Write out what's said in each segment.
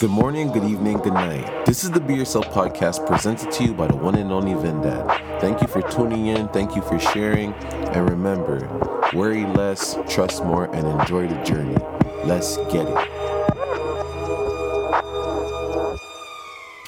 Good morning, good evening, good night. This is the Be Yourself podcast presented to you by the one and only Vendad. Thank you for tuning in, thank you for sharing, and remember, worry less, trust more, and enjoy the journey. Let's get it.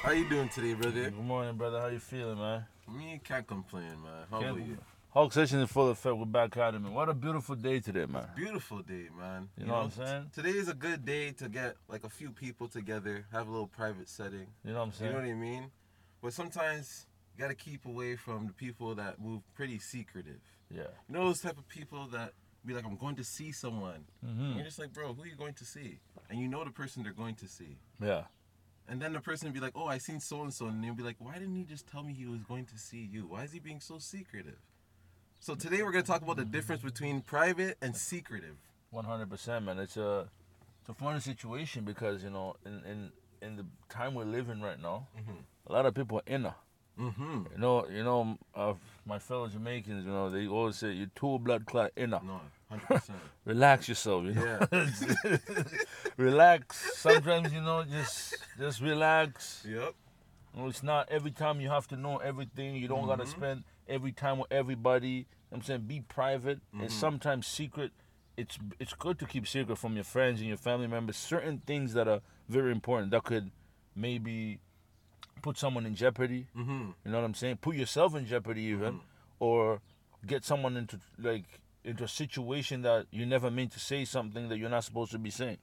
How you doing today, brother? Good morning, brother. How you feeling, man? Me can't complain, man. How Can't about you? Hulk session in full effect. We're back at it, man. What a beautiful day today, man. Beautiful day, man. You know what I'm saying? Today is a good day to get like a few people together, have a little private setting. You know what I'm saying? You saying? know what I mean? But sometimes you gotta keep away from the people that move pretty secretive. Yeah. You know those type of people that be like, I'm going to see someone. And hmm you're just like, bro, who are you going to see? And you know the person they're going to see. Yeah. And then the person be like, oh, I seen so and so. And they'll be like, why didn't he just tell me he was going to see you? Why is he being so secretive? So today we're going to talk about the difference between private and secretive. One hundred percent, man. It's a it's a funny situation because you know, in in in the time we're living right now, a lot of people are inner. Mm-hmm. You know, you know, uh, my fellow Jamaicans, you know, they always say you're too blood clot inner. No, 100%. Relax yourself, you know. Yeah. relax. Sometimes you know, just just relax. yep. You know, it's not every time you have to know everything. You don't gotta Mhm. spend every time with everybody. You know what I'm saying be private and Mhm. sometimes secret. It's it's good to keep secret from your friends and your family members. Certain things that are very important that could maybe put someone in jeopardy. Mm-hmm. You know what I'm saying? Put yourself in jeopardy even, Mhm. or get someone into like into a situation that you never meant to say something that you're not supposed to be saying.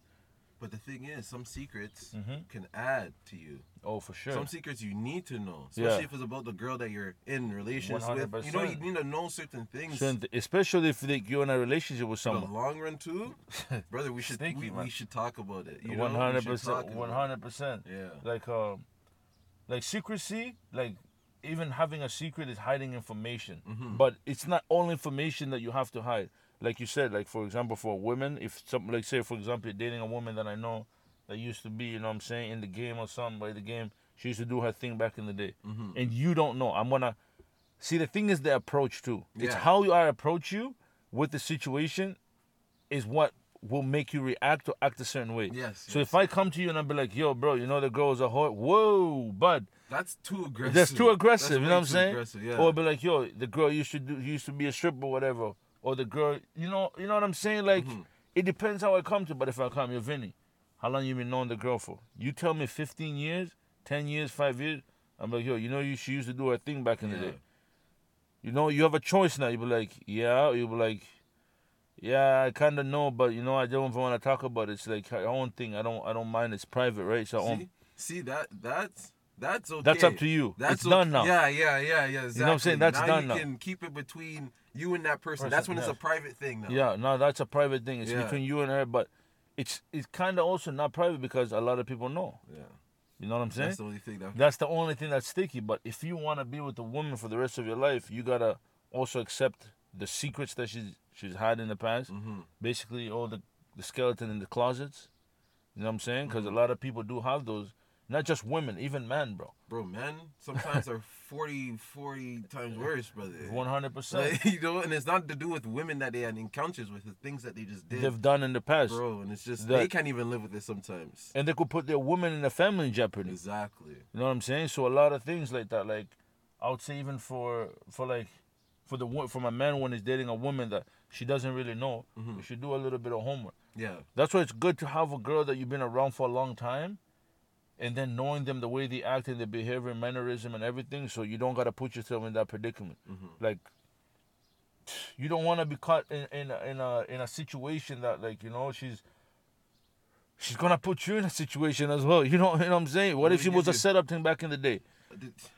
But the thing is, some secrets Mhm. can add to you. Oh, for sure. Some secrets you need to know, especially Yeah. if it's about the girl that you're in relations with. You know, you need to know certain things. Certain th- especially if like, you're in a relationship with In the someone. long run too, brother. We should Sneaky, we, we should talk about it. You know? Hundred percent. One hundred percent. Yeah. Like um, like secrecy. Like even having a secret is hiding information. Mhm. But it's not all information that you have to hide. Like you said, like for example, for women, if something like say for example, you're dating a woman that I know that used to be, you know what I'm saying, in the game or something, by the game, she used to do her thing back in the day. Mhm. And you don't know. I'm gonna see the thing is the approach too. It's how you I approach you with the situation is what will make you react or act a certain way. Yes. So yes. if I come to you and I be like, yo, bro, you know the girl's a whore, whoa, bud, that's too aggressive. that's too aggressive. That's you know what I'm saying? Yeah. Or be like, yo, the girl used to do used to be a stripper or whatever, or the girl, you know, you know what I'm saying? Like, Mhm. it depends how I come to. But if I come, you're Vinny, how long you been knowing the girl for? You tell me 15 years, 10 years, five years. I'm like, yo, you know, you she used to do her thing back in the day. You know, you have a choice now. You be like, yeah. You be like, yeah, I kind of know, but you know, I don't even want to talk about it. It's like her own thing. I don't, I don't mind. It's private, right? So, see, see that that's that's okay. that's up to you. That's it's done now. Yeah, yeah, yeah, yeah. Exactly. You know what I'm saying? That's now done you now. can keep it between you and that person. Person, That's when it's a private thing now. Yeah, no, that's a private thing. It's Yeah. between you and her, but it's it's kind of also not private because a lot of people know. Yeah. You know what I'm saying? That's the only thing that. That's the only thing that's sticky. But if you want to be with a woman for the rest of your life, you gotta also accept the secrets that she's she's had in the past. hmm Basically, all the the skeleton in the closets. You know what I'm saying? Because Mhm. a lot of people do have those. Not just women, even men, bro. Bro, men sometimes are 40, 40 times worse, brother. One hundred percent. Like, you know, and it's not to do with women that they had encounters with, the things that they just did, They've done in the past, bro. And it's just that- they can't even live with it sometimes. and they could put their woman and their family in jeopardy. Exactly. You know what I'm saying? So a lot of things like that, like I would say even for for like for the from a man when he's dating a woman that she doesn't really know, Mhm. you should do a little bit of homework. Yeah. That's why it's good to have a girl that you've been around for a long time, and then knowing them the way they act and their behavior, and mannerism, and everything, so you don't gotta put yourself in that predicament. hmm Like you don't want to be caught in in a, in a in a situation that like you know she's. She's gonna put you in a situation as well. You know, you know what I'm saying? What if she was a setup thing back in the day?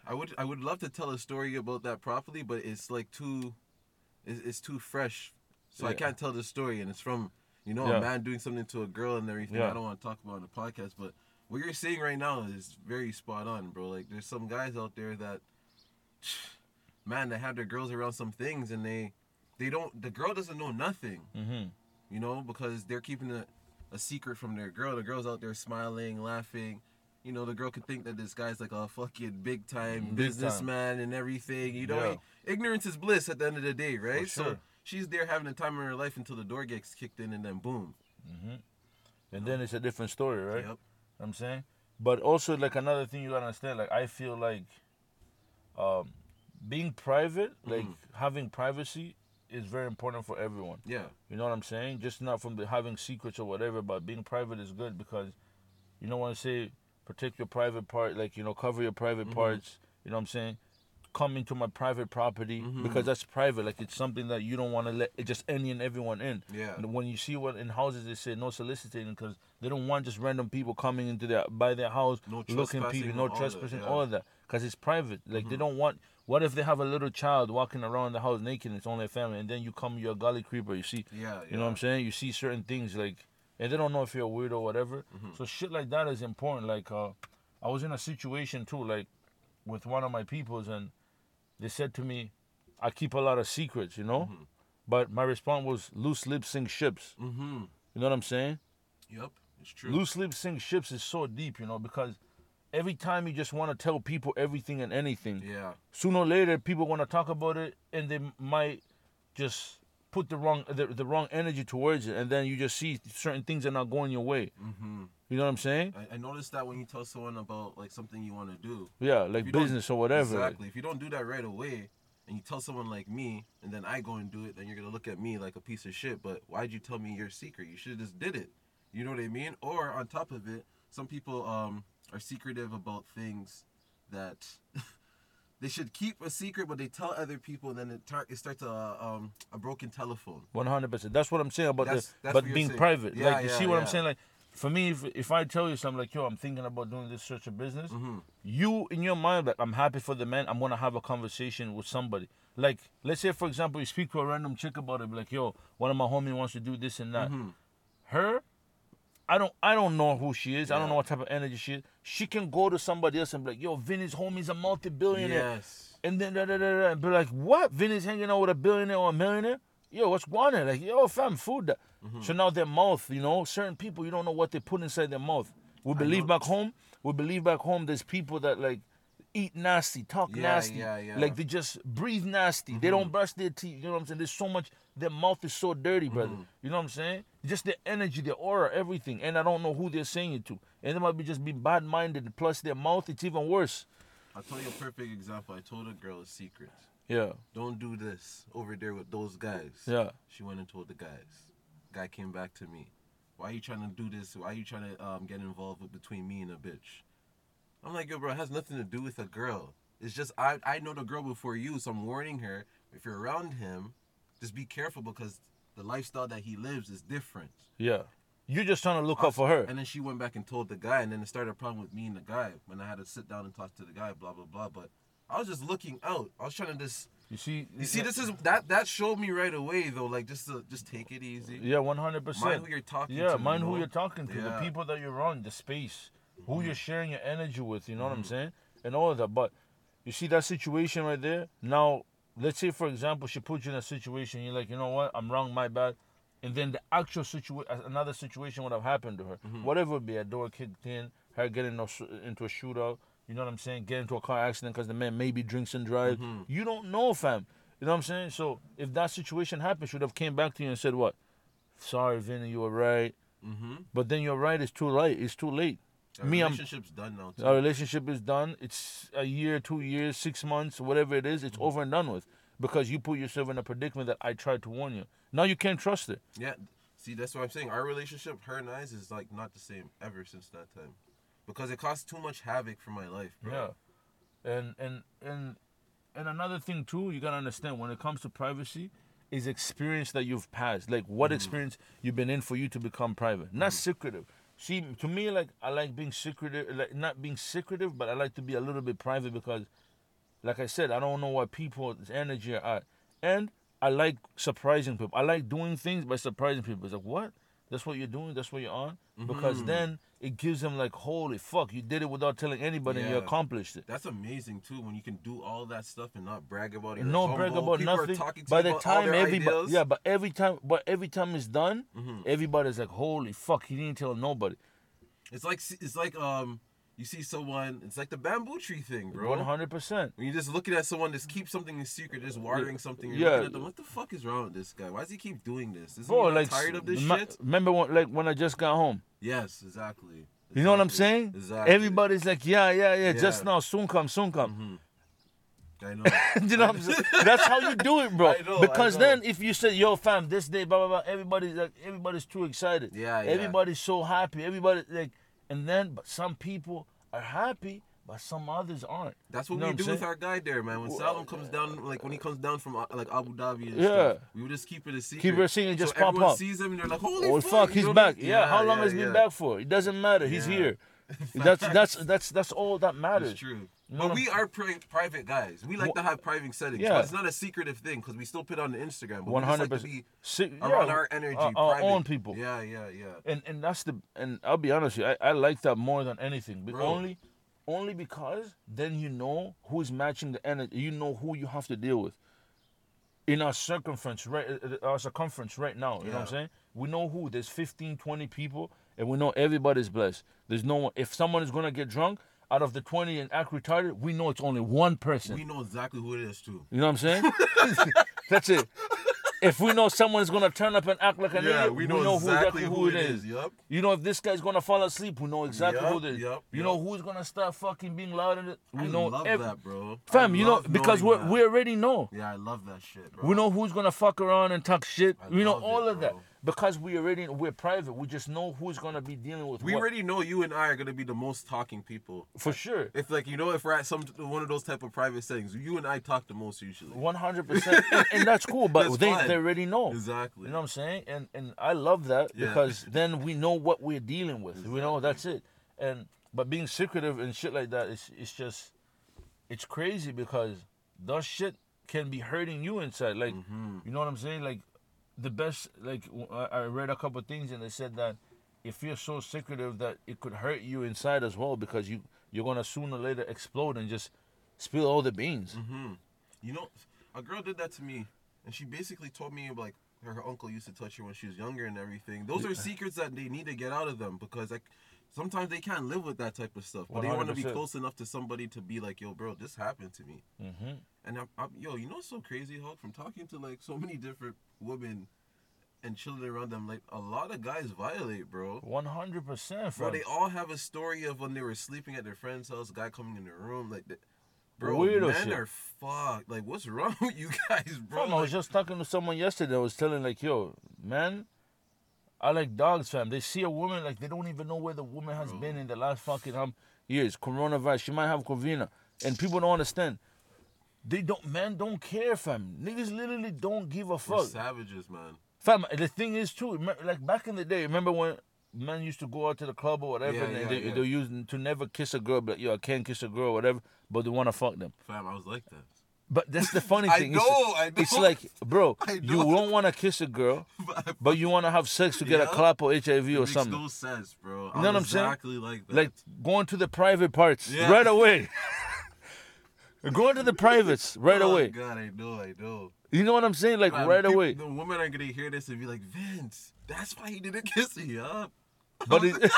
I would I would love to tell a story about that properly, but it's like too, it's, it's too fresh, so I can't tell the story. And it's from you know Yeah. a man doing something to a girl and everything. Yeah. I don't want to talk about on the podcast, but what you're saying right now is very spot on, bro. Like there's some guys out there that, man, they have their girls around some things and they, they don't. The girl doesn't know nothing, Mm-hmm. you know, because they're keeping a, a secret from their girl. The girl's out there smiling, laughing. You know, the girl could think that this guy's like a fucking big time businessman and everything. You know, Yeah. ignorance is bliss at the end of the day, right? So she's there having the time of her life until the door gets kicked in and then boom. Mm-hmm. And then it's a different story, right? Yep. I'm saying But also, like another thing you gotta understand, like I feel like, um, being private, like having privacy, is very important for everyone. Yeah. You know what I'm saying? Just not from the having secrets or whatever, but being private is good because, you don't want to say protect your private part, like you know, cover your private Mm-hmm. parts. You know what I'm saying? Come into my private property Mm-hmm. because that's private. Like it's something that you don't want to let just any and everyone in. Yeah. And when you see what in houses they say no soliciting because they don't want just random people coming into their by their house No looking people, no all that, trespassing, yeah. Mm-hmm. all of that because it's private. Like they don't want. What if they have a little child walking around the house naked and it's only a family, and then you come, you're a gully creeper, you see Yeah. you know what I'm saying? You see certain things like, and they don't know if you're weird or whatever. Mm-hmm. So shit like that is important. Like, uh, I was in a situation too, like, with one of my peoples, and they said to me, "I keep a lot of secrets," you know. But my response was, "Loose lips sink ships." Mm-hmm. You know what I'm saying? Yep. It's true. Loose lips sink ships is so deep, you know, because every time you just want to tell people everything and anything, Yeah. sooner or later people want to talk about it and they might just put the wrong the, the wrong energy towards it and then you just see certain things are not going your way Mm-hmm. you know what i'm saying I, I noticed that when you tell someone about like something you want to do. yeah like business or whatever Exactly. If you don't do that right away, and you tell someone like me, and then I go and do it, then you're gonna look at me like a piece of shit. But why'd you tell me your secret? You should have just did it. You know what I mean? Or on top of it, some people um are secretive about things that they should keep a secret, but they tell other people, and then it, tar- it starts a um a broken telephone. 100% that's what i'm saying about That's- the that's but being saying. private Yeah, like you yeah, see what i'm saying like for me if, if i tell you something like yo i'm thinking about doing this such a business Mm-hmm. you in your mind like i'm happy for the man i'm gonna have a conversation with somebody like let's say for example you speak to a random chick about it be like yo one of my homie wants to do this and that Mm-hmm. her I don't I don't know who she is. I don't know what type of energy she is. She can go to somebody else and be like, yo, Vinny's homie's a multi-billionaire. Yes. And then da, da, da, da, and be like, what? Vinny's hanging out with a billionaire or a millionaire? Yo, what's going on? Like, yo, fam, food. Mm-hmm. So now their mouth, you know, certain people, you don't know what they put inside their mouth. We believe back home, we believe back home there's people that like eat nasty, talk Yeah, nasty. yeah, yeah. Like they just breathe nasty. They don't brush their teeth. You know what I'm saying? There's so much, their mouth is so dirty, brother. You know what I'm saying? Just their energy, their aura, everything. And I don't know who they're saying it to. And they might be just be bad minded. Plus their mouth, it's even worse. I'll tell you a perfect example. I told a girl a secret. Yeah. Don't do this over there with those guys. Yeah. She went and told the guys. Guy came back to me. Why are you trying to do this? Why are you trying to um, get involved with between me and a bitch? I'm like, yo, bro, it has nothing to do with a girl. It's just I I know the girl before you, so I'm warning her. If you're around him, just be careful because the lifestyle that he lives is different. Yeah. You're just trying to look out for her. And then she went back and told the guy, and then it started a problem with me and the guy when I had to sit down and talk to the guy, blah blah blah. But I was just looking out. I was trying to just You see, you see, this is that that showed me right away though. Like just to, just take it easy. Yeah, one hundred Mind percent. who you're talking Yeah, to. Yeah, mind who you're talking to, the people that you're around, the space, who you're sharing your energy with. You know what I'm Mm-hmm. saying, and all of that. But you see that situation right there. Now, let's say for example, she puts you in a situation. You're like, you know what, I'm wrong, my bad. And then the actual situation, another situation would have happened to her. Mm-hmm. Whatever it be, a door kicked in, her getting into a shootout. You know what I'm saying? Get into a car accident because the man maybe drinks and drives. Mm-hmm. You don't know, fam. You know what I'm saying? So if that situation happened, she would have came back to you and said, "What? Sorry, Vinny, you were right." Mm-hmm. But then you're right. It's too late. It's too late. Our Me, I'm- relationship's done now. Too. Our relationship is done. It's a year, two years, six months, whatever it is. It's Mm-hmm. over and done with because you put yourself in a predicament that I tried to warn you. Now you can't trust it. yeah. See, that's what I'm saying. Our relationship, her and I's, is like not the same ever since that time, because it caused too much havoc for my life, bro. Yeah, and and and and another thing too, you gotta understand when it comes to privacy, is experience that you've passed. Like what experience you've been in for you to become private, not secretive. See, to me, like I like being secretive, like not being secretive, but I like to be a little bit private because, like I said, I don't know what people's energy are and I like surprising people. I like doing things by surprising people. It's like what? That's what you're doing. That's what you're on. Because then it gives them like, holy fuck, you did it without telling anybody, and you accomplished it. That's amazing too when you can do all that stuff and not brag about it. no brag about People nothing. By the time everybody, yeah, but every time, but every time it's done, Mhm. everybody's like, "Holy fuck!" He didn't tell nobody. It's like it's like um you see someone. It's like the bamboo tree thing, bro. One hundred percent. When you're just looking at someone just keep something in secret, just watering something, you're Yeah. looking at them, what the fuck is wrong with this guy? Why does he keep doing this? Isn't Bro, he like, tired of this shit? remember when, like when I just got home, Yes, exactly. You know what I'm saying? Exactly. Everybody's like, yeah, yeah, yeah, just now, soon come, soon come. Mm-hmm. I know. you know what I'm saying? That's how you do it, bro. I know, because then if you say, yo, fam, this day, blah blah blah, everybody's like, everybody's too excited. Yeah, yeah. Everybody's so happy. Everybody like, and then, but some people are happy, but some others aren't. That's what You know we I'm do with our guy there, man. When Well, Salem comes down, like when he comes down from uh, like Abu Dhabi and Yeah. stuff, we would just keep it a secret. Keep it a secret and so just pop everyone up. sees him and they're like, "Holy Oh fuck, fuck, he's know back. what mean? Yeah, how long yeah, has he been back for? It doesn't matter. He's Yeah. here. That's that's that's that's all that matters. It's true. But we are pri- private guys. We like to have private settings. Yeah. But it's not a secretive thing because we still put on the Instagram. Just hundred percent. around our energy, our, our private. own people. Yeah, yeah, yeah. and and that's the and I'll be honest with you, I, I like that more than anything. But Bro. only only because then you know who's matching the energy. You know who you have to deal with. In our circumference, right, uh, uh, our circumference right now, you know what I'm saying? We know who. There's 15, 20 people, and we know everybody's blessed. There's no one. If someone is gonna get drunk, out of the 20 and act retarded, we know it's only one person. We know exactly who it is too. You know what I'm saying? That's it. If we know someone's gonna turn up and act like an Yeah, idiot, we we know know, who exactly exactly who it is. is, yup. You know if this guy's gonna fall asleep, we know exactly Yup, who it is. yup, you know who's gonna start fucking being loud in it. We I know love ev- that, bro. I Fam, you know because we we already know. Yeah, I love that shit, bro. We know who's gonna fuck around and talk shit. I we know all it, of that bro. Because we already we're private. We just know who's gonna be dealing with We what. already know you and I are gonna be the most talking people. for sure. If like you know, if we're at some one of those type of private settings, you and I talk the most usually. One hundred percent, and that's cool. But That's they, fine. they already know. Exactly. You know what I'm saying? And and I love that Yeah. because then we know what we're dealing with. We know that's it. And but being secretive and shit like that, it's it's just it's crazy because that shit can be hurting you inside. Like Mm-hmm. you know what I'm saying? Like the best. Like I read a couple things and they said that if you're so secretive that it could hurt you inside as well because you you're gonna sooner or later explode and just spill all the beans. Mm-hmm. You know, a girl did that to me, and she basically told me like her, her uncle used to touch her when she was younger and everything. Those are secrets that they need to get out of them because like sometimes they can't live with that type of stuff, but they want to be close enough to somebody to be like, "Yo, bro, this happened to me." Mm-hmm. And I'm, I'm, yo, you know what's so crazy, Hulk? From talking to like so many different women and chilling around them, like a lot of guys violate, bro. One hundred percent, Bro, they all have a story of when they were sleeping at their friend's house, a guy coming in the room, like that. Bro, Weirdo men shit. are fucked. Like, what's wrong with you guys, bro? Fam, I was just talking to someone yesterday. I was telling like, yo, man, I like dogs, fam. They see a woman like they don't even know where the woman has been in the last fucking um years. Coronavirus, she might have Covina, and people don't understand. They don't, man, don't care, fam. Niggas literally don't give a we're fuck, savages, man. fam. The thing is too, like back in the day, remember when men used to go out to the club or whatever, Yeah, and yeah, they yeah. they use to never kiss a girl, but yo, I can't kiss a girl, or whatever, but they wanna fuck them. Fam, I was like that. But that's the funny thing. I know, it's, I know. it's like, bro, you don't want to kiss a girl, But you want to have sex to get a clap or HIV it or makes something. no sense, bro. You know what I'm saying? Exactly like that. like going to the private parts Yeah. right away. going to the privates right away. oh, away. God, I know, I know. You know what I'm saying? Like right peop- away. The women are gonna hear this and be like, Vince, that's why he didn't kiss me up. But it,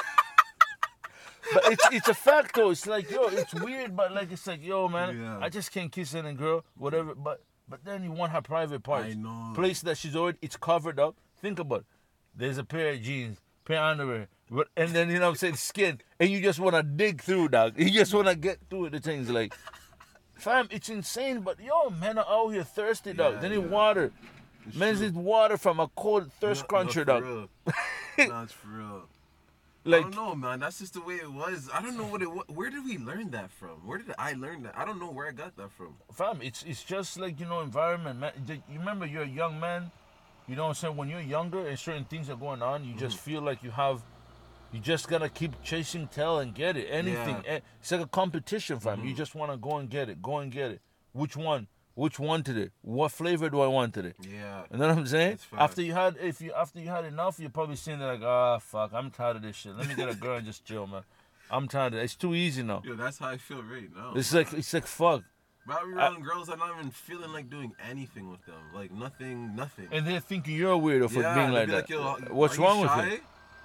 but it's it's a fact though. It's like yo, it's weird, but like it's like yo, man, Yeah. I just can't kiss any girl, whatever. But but then you want her private parts. I know. Place that she's already it's covered up. Think about it. There's a pair of jeans, pair of underwear, but and then you know what I'm saying skin, and you just want to dig through, dog. You just want to get through the things like. Fam, it's insane, but yo, men are out here thirsty, dog. Yeah, they need yeah. water. It's Men true. need water from a cold thirst No- cruncher, no, dog. real. no, it's for real. I don't know, man. That's just the way it was. I don't know what it. Where did we learn that from? Where did I learn that? I don't know where I got that from. fam, it's it's just like you know environment, man. You remember you're a young man, you know what I'm saying? When you're younger and certain things are going on, you just feel like you have, you just gotta keep chasing tail and get it. Anything, Yeah. Eh, it's like a competition, fam. You just wanna go and get it, go and get it. Which one? Which one today? What flavor do I want today? Yeah. You know what I'm saying? After you had, if you after you had enough, you're probably sitting there like, ah, fuck, I'm tired of this shit. Let me get a girl and just chill, man. I'm tired of it. It's too easy now. Yo, that's how I feel right now. It's like it's like fuck. But I'm around girls, I'm not even feeling like doing anything with them. Like nothing, nothing. And they're thinking you're a weirdo for yeah, being like be that. Yo, What's wrong with shy? you?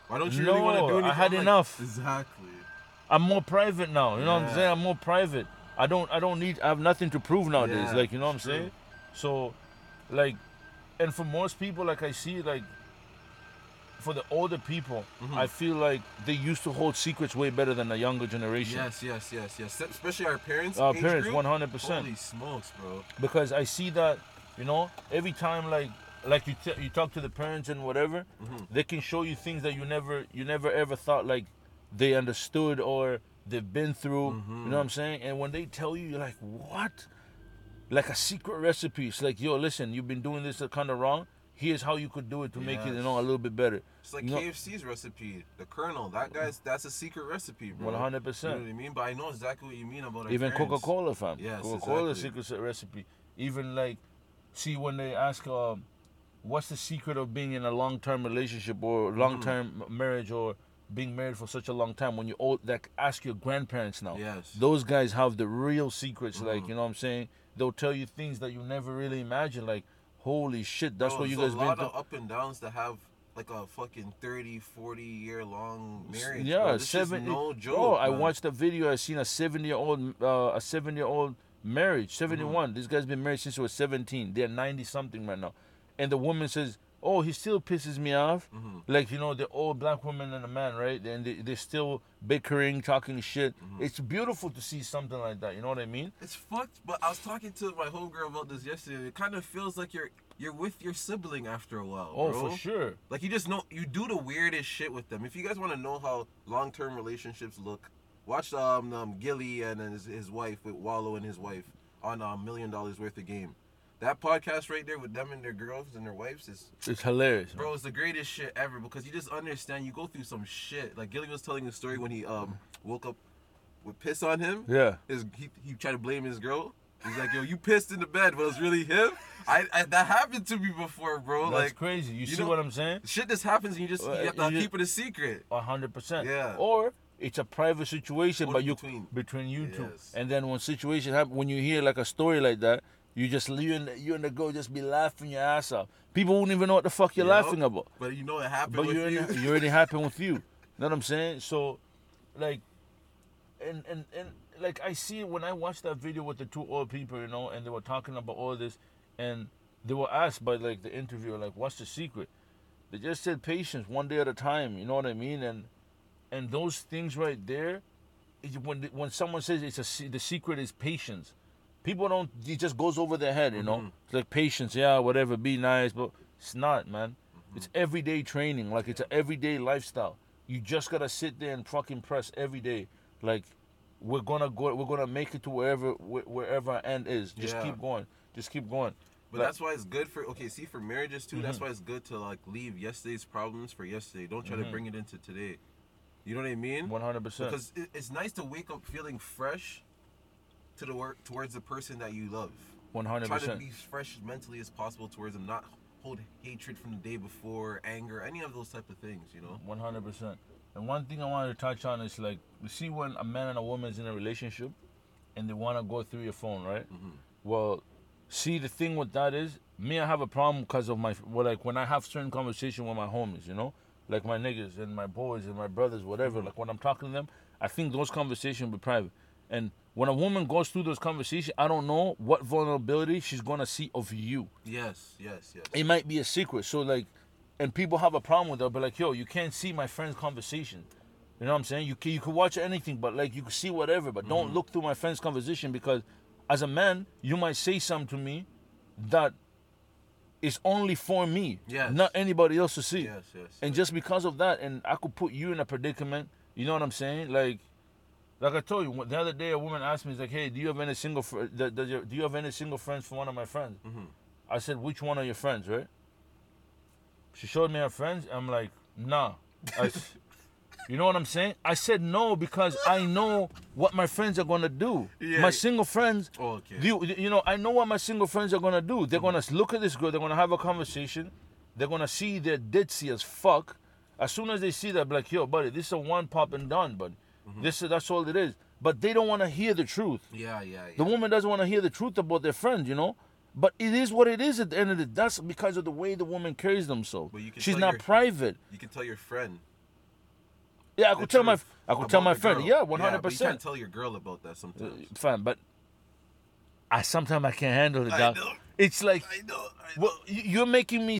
Why don't you really want to No, do I anything? had I'm like, enough. Exactly. I'm more private now. You know what I'm saying? I'm more private. I don't I don't need I have nothing to prove nowadays. Yeah, like you know what I'm true. saying? So like and for most people like I see like for the older people, I feel like they used to hold secrets way better than the younger generation. Yes, yes, yes, yes. Especially our parents. Our parents, 100%. Holy smokes, bro. because I see that, you know, every time like like you t- you talk to the parents and whatever, Mm-hmm. they can show you things that you never you never ever thought like they understood or they've been through. Mm-hmm. You know what I'm saying? And when they tell you, you're like, what? Like a secret recipe. It's like, yo, listen, you've been doing this kind of wrong. Here's how you could do it to make it, you know, a little bit better. It's like You know- KFC's recipe. The Colonel, that guy's that's a secret recipe, bro. 100%. You know what I mean? But I know exactly what you mean about Even. Coca Cola, fam. Yes, Coca Cola exactly. secret recipe. Even like, see when they ask, um, what's the secret of being in a long term relationship or Mm-hmm. long term marriage or being married for such a long time? When you old, like, ask your grandparents now. Yes. Mm-hmm. Those guys have the real secrets. Like, you know what I'm saying? They'll tell you things that you never really imagined. Like, holy shit, that's Bro, what you guys a been lot of up and downs to have like a fucking 30, 40 year long marriage. yeah, bro. Seven. no joke. Bro, I watched a video. I seen a seven year old, uh, a seven year old marriage, Mm-hmm. 71. This guy's been married since he was 17. They're 90 something right now. And the woman says, "Oh, he still pisses me off." Mm-hmm. Like you know, the old black woman and the man, right? And they, they're still bickering, talking shit. Mm-hmm. It's beautiful to see something like that. You know what I mean? It's fucked, but I was talking to my homegirl about this yesterday. It kind of feels like you're you're with your sibling after a while. Oh, bro. for sure. Like you just know you do the weirdest shit with them. If you guys want to know how long term relationships look, watch um, um Gillie and his, his wife with Wallo and his wife on um, Million Dollaz Worth of Game. That podcast right there with them and their girls and their wives is It's hilarious. bro, it's the greatest shit ever because you just understand you go through some shit. Like Gillie was telling a story when he um woke up with piss on him. Yeah. His he, he tried to blame his girl. He's like, yo, you pissed in the bed, but it was really him. I, I that happened to me before, bro. That's like crazy. You, you see know- what I'm saying? shit just happens and you just Well, you have to you- keep it a secret. Hundred percent. Yeah. Or it's a private situation, Or but you between- between you two. Yes. And then when situation happen, when you hear like a story like that, you just you and the, you and the girl just be laughing your ass off. People won't even know what the fuck you're you know? laughing about. But you know it happened But with you you. already, you already happened with you. You know what I'm saying? So, like, and and and like I see when I watched that video with the two old people, you know, and they were talking about all this, and they were asked by like the interviewer, like, "What's the secret?" They just said patience, one day at a time. You know what I mean? And and those things right there, is when when someone says it's a the secret is patience, people don't. It just goes over their head. You know, it's like patience, yeah, whatever, be nice, but it's not, man. It's everyday training. Like it's an everyday lifestyle. You just gotta sit there and fucking press every day. Like we're gonna go. We're gonna make it to wherever wh- wherever our end is. Just Yeah. keep going. Just keep going. But Like- that's why it's good for okay. See, for marriages too, that's Mm-hmm. why it's good to like leave yesterday's problems for yesterday. Don't try Mm-hmm. to bring it into today. You know what I mean? One hundred percent. Because it, it's nice to wake up feeling fresh to the work towards the person that you love. One hundred percent. Try to be fresh mentally as possible towards them, not hold hatred from the day before, anger, any of those type of things. You know? One hundred percent. And one thing I wanted to touch on is like you see when a man and a woman is in a relationship, and they want to go through your phone, right? Mm-hmm. Well, see the thing with that is me. I have a problem because of my well, like when I have certain conversation with my homies, you know, like my niggas and my boys and my brothers, whatever. Like when I'm talking to them, I think those conversations be private. And when a woman goes through those conversations, I don't know what vulnerability she's gonna see of you Yes, yes, yes. it might be a secret. So like, and people have a problem with that. But like, yo, you can't see my friend's conversation. You know what I'm saying? You can you can watch anything, but like you can see whatever. But don't mm-hmm. look through my friend's conversation because, as a man, you might say something to me that is only for me, Yes. not anybody else to see. Yes, yes. And just because of that, and I could put you in a predicament. You know what I'm saying? Like, like I told you the other day, a woman asked me, "Is like, hey, do you have any single fr- does your, do you have any single friends for one of my friends?" Mm-hmm. I said, "Which one are your friends?" Right? She showed me her friends. I'm like, "Nah." I you know what I'm saying? I said no because I know what my friends are gonna do. Yeah. My single friends. Oh, okay. You, you know? I know what my single friends are gonna do. They're mm-hmm. gonna look at this girl. They're gonna have a conversation. They're gonna see they're ditzy as fuck. As soon as they see that, be like, yo, buddy, this is a one pop and done, but this is that's all it is. But they don't want to hear the truth. Yeah, yeah, yeah. The woman doesn't want to hear the truth about their friend, you know. But it is what it is at the end of the day. That's because of the way the woman carries themselves. But you can She's not your- private. you can tell your friend. Yeah, I could tell my I could tell my friend. girl. Yeah, one hundred but you can't percent. tell your girl about that sometimes. Uh, Fine, but I sometimes I can't handle it. I know. It's like I know. I know. well, you're making me